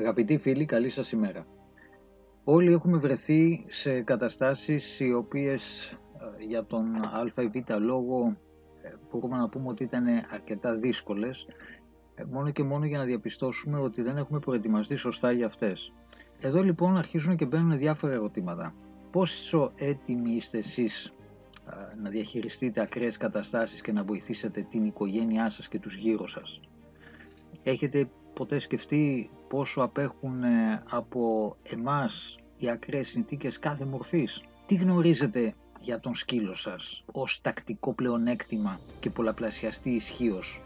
Αγαπητοί φίλοι, καλή σας ημέρα. Όλοι έχουμε βρεθεί σε καταστάσεις οι οποίες ε, για τον α ή β λόγο ε, μπορούμε να πούμε ότι ήταν αρκετά δύσκολες ε, μόνο και μόνο για να διαπιστώσουμε ότι δεν έχουμε προετοιμαστεί σωστά για αυτές. Εδώ λοιπόν αρχίζουν και μπαίνουν διάφορα ερωτήματα. Πόσο έτοιμοι είστε εσείς να διαχειριστείτε ακραίες καταστάσεις και να βοηθήσετε την οικογένειά σας και τους γύρω σας; Έχετε ποτέ σκεφτεί πόσο απέχουν ε, από εμάς οι ακραίες συνθήκες κάθε μορφής. Τι γνωρίζετε για τον σκύλο σας ως τακτικό πλεονέκτημα και πολλαπλασιαστή ισχύως;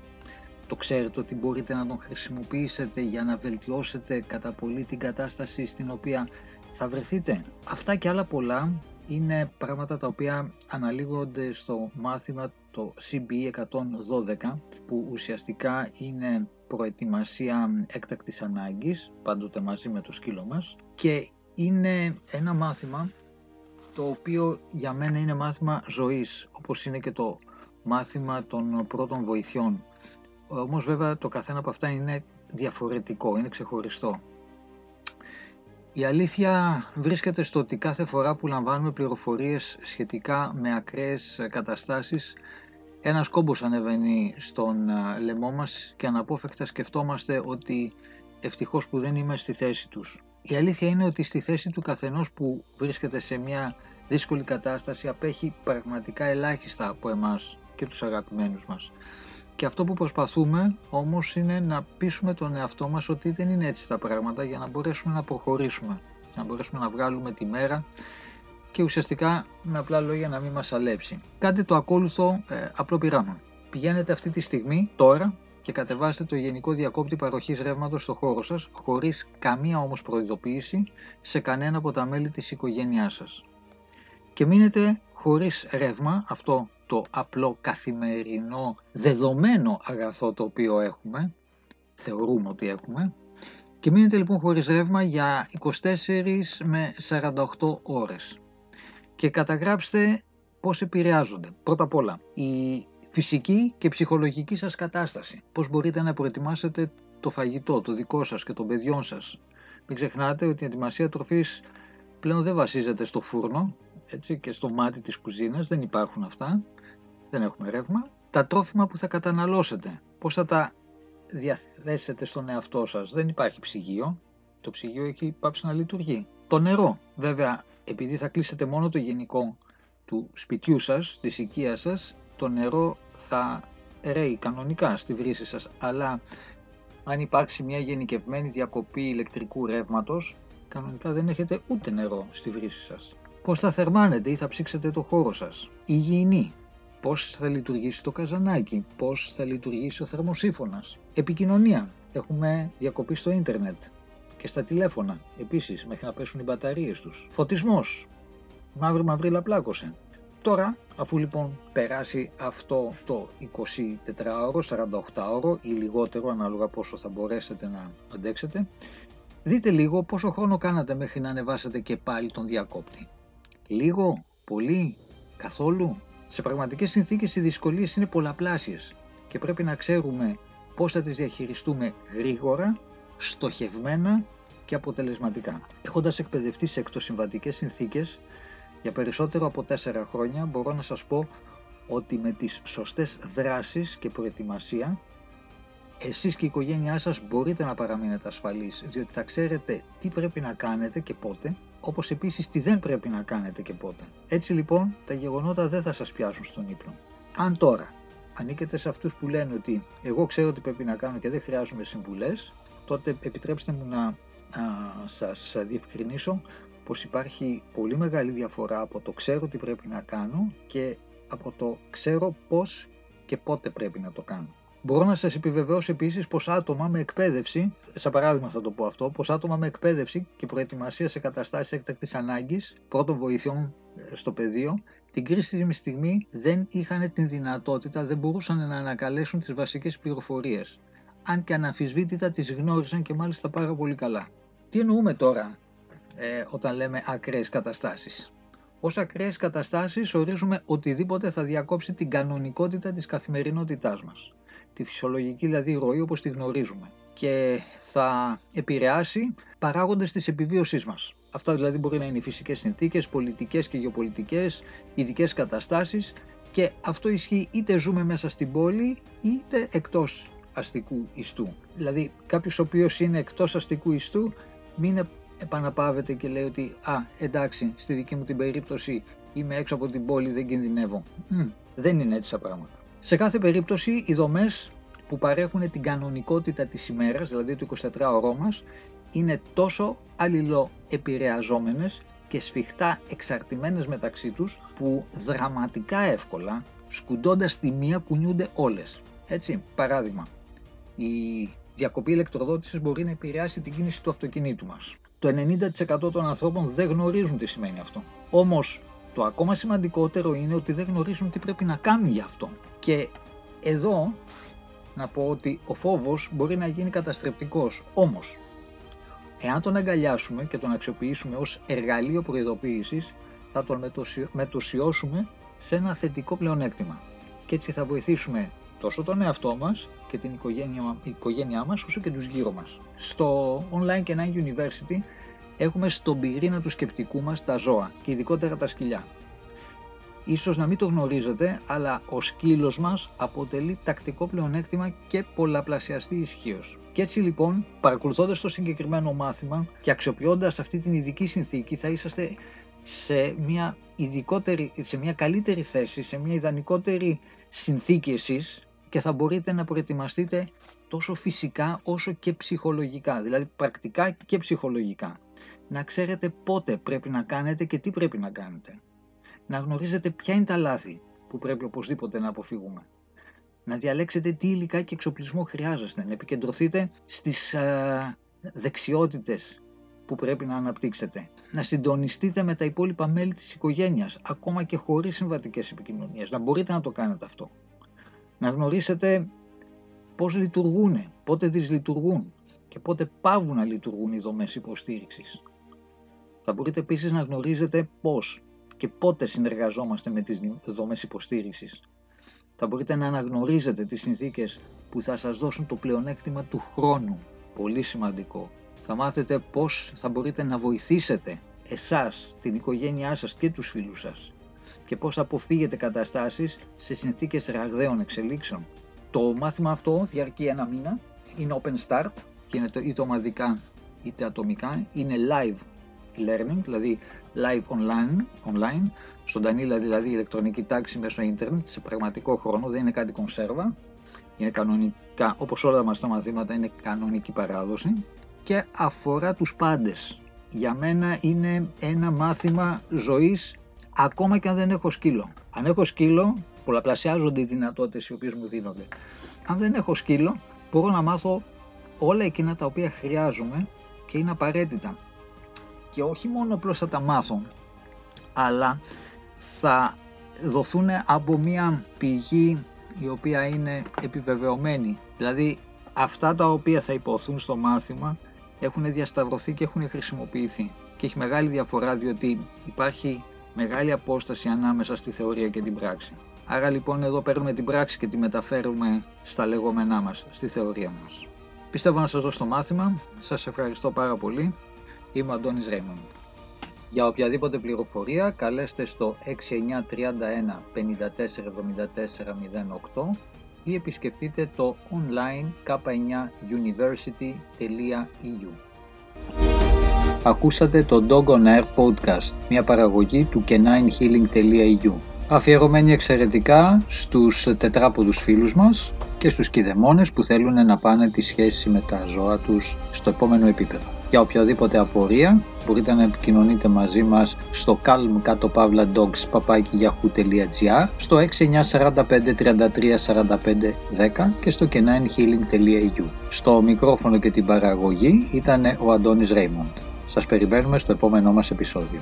Το ξέρετε ότι μπορείτε να τον χρησιμοποιήσετε για να βελτιώσετε κατά πολύ την κατάσταση στην οποία θα βρεθείτε. Αυτά και άλλα πολλά είναι πράγματα τα οποία αναλύγονται στο μάθημα το CBE 112 που ουσιαστικά είναι προετοιμασία έκτακτης ανάγκης, πάντοτε μαζί με το σκύλο μας και είναι ένα μάθημα το οποίο για μένα είναι μάθημα ζωής, όπως είναι και το μάθημα των πρώτων βοηθειών. Όμως βέβαια το καθένα από αυτά είναι διαφορετικό, είναι ξεχωριστό. Η αλήθεια βρίσκεται στο ότι κάθε φορά που λαμβάνουμε πληροφορίες σχετικά με ακραίες καταστάσεις ένας κόμπος ανεβαίνει στον λαιμό μας και αναπόφευκτα σκεφτόμαστε ότι ευτυχώς που δεν είμαι στη θέση τους. Η αλήθεια είναι ότι στη θέση του καθενός που βρίσκεται σε μια δύσκολη κατάσταση απέχει πραγματικά ελάχιστα από εμάς και τους αγαπημένους μας. Και αυτό που προσπαθούμε όμως είναι να πείσουμε τον εαυτό μας ότι δεν είναι έτσι τα πράγματα για να μπορέσουμε να προχωρήσουμε, να μπορέσουμε να βγάλουμε τη μέρα και ουσιαστικά με απλά λόγια να μην μας αλέψει. Κάντε το ακόλουθο ε, απλό πειράμα. Πηγαίνετε αυτή τη στιγμή, τώρα, και κατεβάστε το γενικό διακόπτη παροχής ρεύματος στο χώρο σας, χωρίς καμία όμως προειδοποίηση σε κανένα από τα μέλη της οικογένειάς σας. Και μείνετε χωρίς ρεύμα, αυτό το απλό καθημερινό δεδομένο αγαθό το οποίο έχουμε, θεωρούμε ότι έχουμε, και μείνετε λοιπόν χωρίς ρεύμα για 24 με 48 ώρες και καταγράψτε πώς επηρεάζονται. Πρώτα απ' όλα, η φυσική και ψυχολογική σας κατάσταση. Πώς μπορείτε να προετοιμάσετε το φαγητό, το δικό σας και των παιδιών σας. Μην ξεχνάτε ότι η ετοιμασία τροφής πλέον δεν βασίζεται στο φούρνο έτσι, και στο μάτι της κουζίνας, δεν υπάρχουν αυτά, δεν έχουμε ρεύμα. Τα τρόφιμα που θα καταναλώσετε, πώς θα τα διαθέσετε στον εαυτό σας. Δεν υπάρχει ψυγείο, το ψυγείο έχει πάψει να λειτουργεί. Το νερό, βέβαια, επειδή θα κλείσετε μόνο το γενικό του σπιτιού σας, της οικίας σας, το νερό θα ρέει κανονικά στη βρύση σας, αλλά αν υπάρξει μια γενικευμένη διακοπή ηλεκτρικού ρεύματος, κανονικά δεν έχετε ούτε νερό στη βρύση σας. Πώς θα θερμάνετε ή θα ψήξετε το χώρο σας; Υγιεινή. Πώς θα λειτουργήσει το καζανάκι; Πώς θα λειτουργήσει ο θερμοσύφωνας; Επικοινωνία. Έχουμε διακοπή στο ίντερνετ και στα τηλέφωνα επίσης μέχρι να πέσουν οι μπαταρίες τους. Φωτισμός. Μαύρη μαυρίλα πλάκωσε. Τώρα, αφού λοιπόν περάσει αυτό το 24ωρο, 48ωρο ή λιγότερο ανάλογα πόσο θα μπορέσετε να αντέξετε, δείτε λίγο πόσο χρόνο κάνατε μέχρι να ανεβάσετε και πάλι τον διακόπτη. Λίγο, πολύ, καθόλου. Σε πραγματικές συνθήκες οι δυσκολίες είναι πολλαπλάσιες και πρέπει να ξέρουμε πώς θα τις διαχειριστούμε γρήγορα στοχευμένα και αποτελεσματικά. Έχοντας εκπαιδευτεί σε εκτοσυμβατικές συνθήκες για περισσότερο από 4 χρόνια, μπορώ να σας πω ότι με τις σωστές δράσεις και προετοιμασία, εσείς και η οικογένειά σας μπορείτε να παραμείνετε ασφαλείς, διότι θα ξέρετε τι πρέπει να κάνετε και πότε, όπως επίσης τι δεν πρέπει να κάνετε και πότε. Έτσι λοιπόν, τα γεγονότα δεν θα σας πιάσουν στον ύπνο. Αν τώρα ανήκετε σε αυτούς που λένε ότι εγώ ξέρω τι πρέπει να κάνω και δεν χρειάζομαι συμβουλές, τότε επιτρέψτε μου να σας διευκρινίσω πως υπάρχει πολύ μεγάλη διαφορά από το ξέρω τι πρέπει να κάνω και από το ξέρω πώς και πότε πρέπει να το κάνω. Μπορώ να σας επιβεβαιώσω επίσης πως άτομα με εκπαίδευση, σαν παράδειγμα θα το πω αυτό, πως άτομα με εκπαίδευση και προετοιμασία σε καταστάσεις έκτακτης ανάγκης, πρώτων βοηθειών ε, στο πεδίο, την κρίσιμη στιγμή δεν είχαν την δυνατότητα, δεν μπορούσαν να ανακαλέσουν τις βασικές πληροφορίες αν και αναμφισβήτητα τις γνώρισαν και μάλιστα πάρα πολύ καλά. Τι εννοούμε τώρα ε, όταν λέμε ακραίες καταστάσεις; Ως ακραίες καταστάσεις ορίζουμε οτιδήποτε θα διακόψει την κανονικότητα της καθημερινότητάς μας. Τη φυσιολογική δηλαδή ροή όπως τη γνωρίζουμε. και θα επηρεάσει παράγοντες της επιβίωσής μας. Αυτά δηλαδή μπορεί να είναι οι φυσικές συνθήκες, πολιτικές και γεωπολιτικές, ειδικές καταστάσεις και αυτό ισχύει είτε ζούμε μέσα στην πόλη είτε εκτός αστικού ιστού. Δηλαδή κάποιος ο οποίος είναι εκτός αστικού ιστού μην επαναπάβεται και λέει ότι «Α, εντάξει, στη δική μου την περίπτωση είμαι έξω από την πόλη, δεν κινδυνεύω». δεν είναι έτσι τα πράγματα. Σε κάθε περίπτωση οι δομές που παρέχουν την κανονικότητα της ημέρας, δηλαδή του 24ωρό μας, είναι τόσο αλληλοεπηρεαζόμενες και σφιχτά εξαρτημένες μεταξύ τους που δραματικά εύκολα, σκουντώντας τη μία, κουνιούνται όλες. Έτσι, παράδειγμα, η διακοπή ηλεκτροδότησης μπορεί να επηρεάσει την κίνηση του αυτοκινήτου μας. Το 90% των ανθρώπων δεν γνωρίζουν τι σημαίνει αυτό. Όμως, το ακόμα σημαντικότερο είναι ότι δεν γνωρίζουν τι πρέπει να κάνουν γι' αυτό. Και εδώ να πω ότι ο φόβος μπορεί να γίνει καταστρεπτικός. Όμως, εάν τον αγκαλιάσουμε και τον αξιοποιήσουμε ως εργαλείο προειδοποίησης, θα τον μετουσιώσουμε σε ένα θετικό πλεονέκτημα. Και έτσι θα βοηθήσουμε τόσο τον εαυτό μας και την οικογένεια, οικογένειά μας, όσο και τους γύρω μας. Στο Online Canine University έχουμε στον πυρήνα του σκεπτικού μας τα ζώα και ειδικότερα τα σκυλιά. Ίσως να μην το γνωρίζετε, αλλά ο σκύλος μας αποτελεί τακτικό πλεονέκτημα και πολλαπλασιαστή ισχύως. Και έτσι λοιπόν, παρακολουθώντας το συγκεκριμένο μάθημα και αξιοποιώντας αυτή την ειδική συνθήκη, θα είσαστε σε μια, ειδικότερη, σε μια καλύτερη θέση, σε μια ιδανικότερη συνθήκη εσείς και θα μπορείτε να προετοιμαστείτε τόσο φυσικά όσο και ψυχολογικά, δηλαδή πρακτικά και ψυχολογικά. Να ξέρετε πότε πρέπει να κάνετε και τι πρέπει να κάνετε να γνωρίζετε ποια είναι τα λάθη που πρέπει οπωσδήποτε να αποφύγουμε. Να διαλέξετε τι υλικά και εξοπλισμό χρειάζεστε, να επικεντρωθείτε στις α, δεξιότητες που πρέπει να αναπτύξετε. Να συντονιστείτε με τα υπόλοιπα μέλη της οικογένειας, ακόμα και χωρίς συμβατικές επικοινωνίες. Να μπορείτε να το κάνετε αυτό. Να γνωρίσετε πώς λειτουργούν, πότε δυσλειτουργούν και πότε πάβουν να λειτουργούν οι δομές υποστήριξης. Θα μπορείτε επίσης να γνωρίζετε πώς και πότε συνεργαζόμαστε με τις δομές υποστήριξης. Θα μπορείτε να αναγνωρίζετε τις συνθήκες που θα σας δώσουν το πλεονέκτημα του χρόνου. Πολύ σημαντικό. Θα μάθετε πώς θα μπορείτε να βοηθήσετε εσάς, την οικογένειά σας και τους φίλους σας και πώς θα αποφύγετε καταστάσεις σε συνθήκες ραγδαίων εξελίξεων. Το μάθημα αυτό διαρκεί ένα μήνα, είναι open start, γίνεται είτε ομαδικά είτε ατομικά, είναι live learning, δηλαδή live online, online. Ζωντανή δηλαδή ηλεκτρονική τάξη μέσω ίντερνετ σε πραγματικό χρόνο, δεν είναι κάτι κονσέρβα, είναι κανονικά, όπως όλα μας τα μαθήματα είναι κανονική παράδοση. Και αφορά τους πάντες. Για μένα είναι ένα μάθημα ζωής ακόμα και αν δεν έχω σκύλο. Αν έχω σκύλο, πολλαπλασιάζονται οι δυνατότητες οι οποίες μου δίνονται. Αν δεν έχω σκύλο, μπορώ να μάθω όλα εκείνα τα οποία χρειάζομαι και είναι απαραίτητα και όχι μόνο απλώς θα τα μάθουν αλλά θα δοθούν από μια πηγή η οποία είναι επιβεβαιωμένη δηλαδή αυτά τα οποία θα υποθούν στο μάθημα έχουν διασταυρωθεί και έχουν χρησιμοποιηθεί και έχει μεγάλη διαφορά διότι υπάρχει μεγάλη απόσταση ανάμεσα στη θεωρία και την πράξη. Άρα λοιπόν εδώ παίρνουμε την πράξη και τη μεταφέρουμε στα λεγόμενά μας, στη θεωρία μας. Πιστεύω να σας δώσω το μάθημα, σας ευχαριστώ πάρα πολύ Είμαι ο Αντώνης Ρέιμον. Για οποιαδήποτε πληροφορία καλέστε στο 6931 547408 ή επισκεφτείτε το online k9university.eu. Ακούσατε το Dog on Air Podcast, μια παραγωγή του k9healing.eu αφιερωμένη εξαιρετικά στους τετράποδους φίλους μας και στους κηδεμόνες που θέλουν να πάνε τη σχέση με τα ζώα τους στο επόμενο επίπεδο. Για οποιαδήποτε απορία μπορείτε να επικοινωνείτε μαζί μας στο calm-dogs.yahoo.gr στο 6945 και στο kenanhealing.eu Στο μικρόφωνο και την παραγωγή ήταν ο Αντώνης Ρέιμοντ. Σας περιμένουμε στο επόμενό μας επεισόδιο.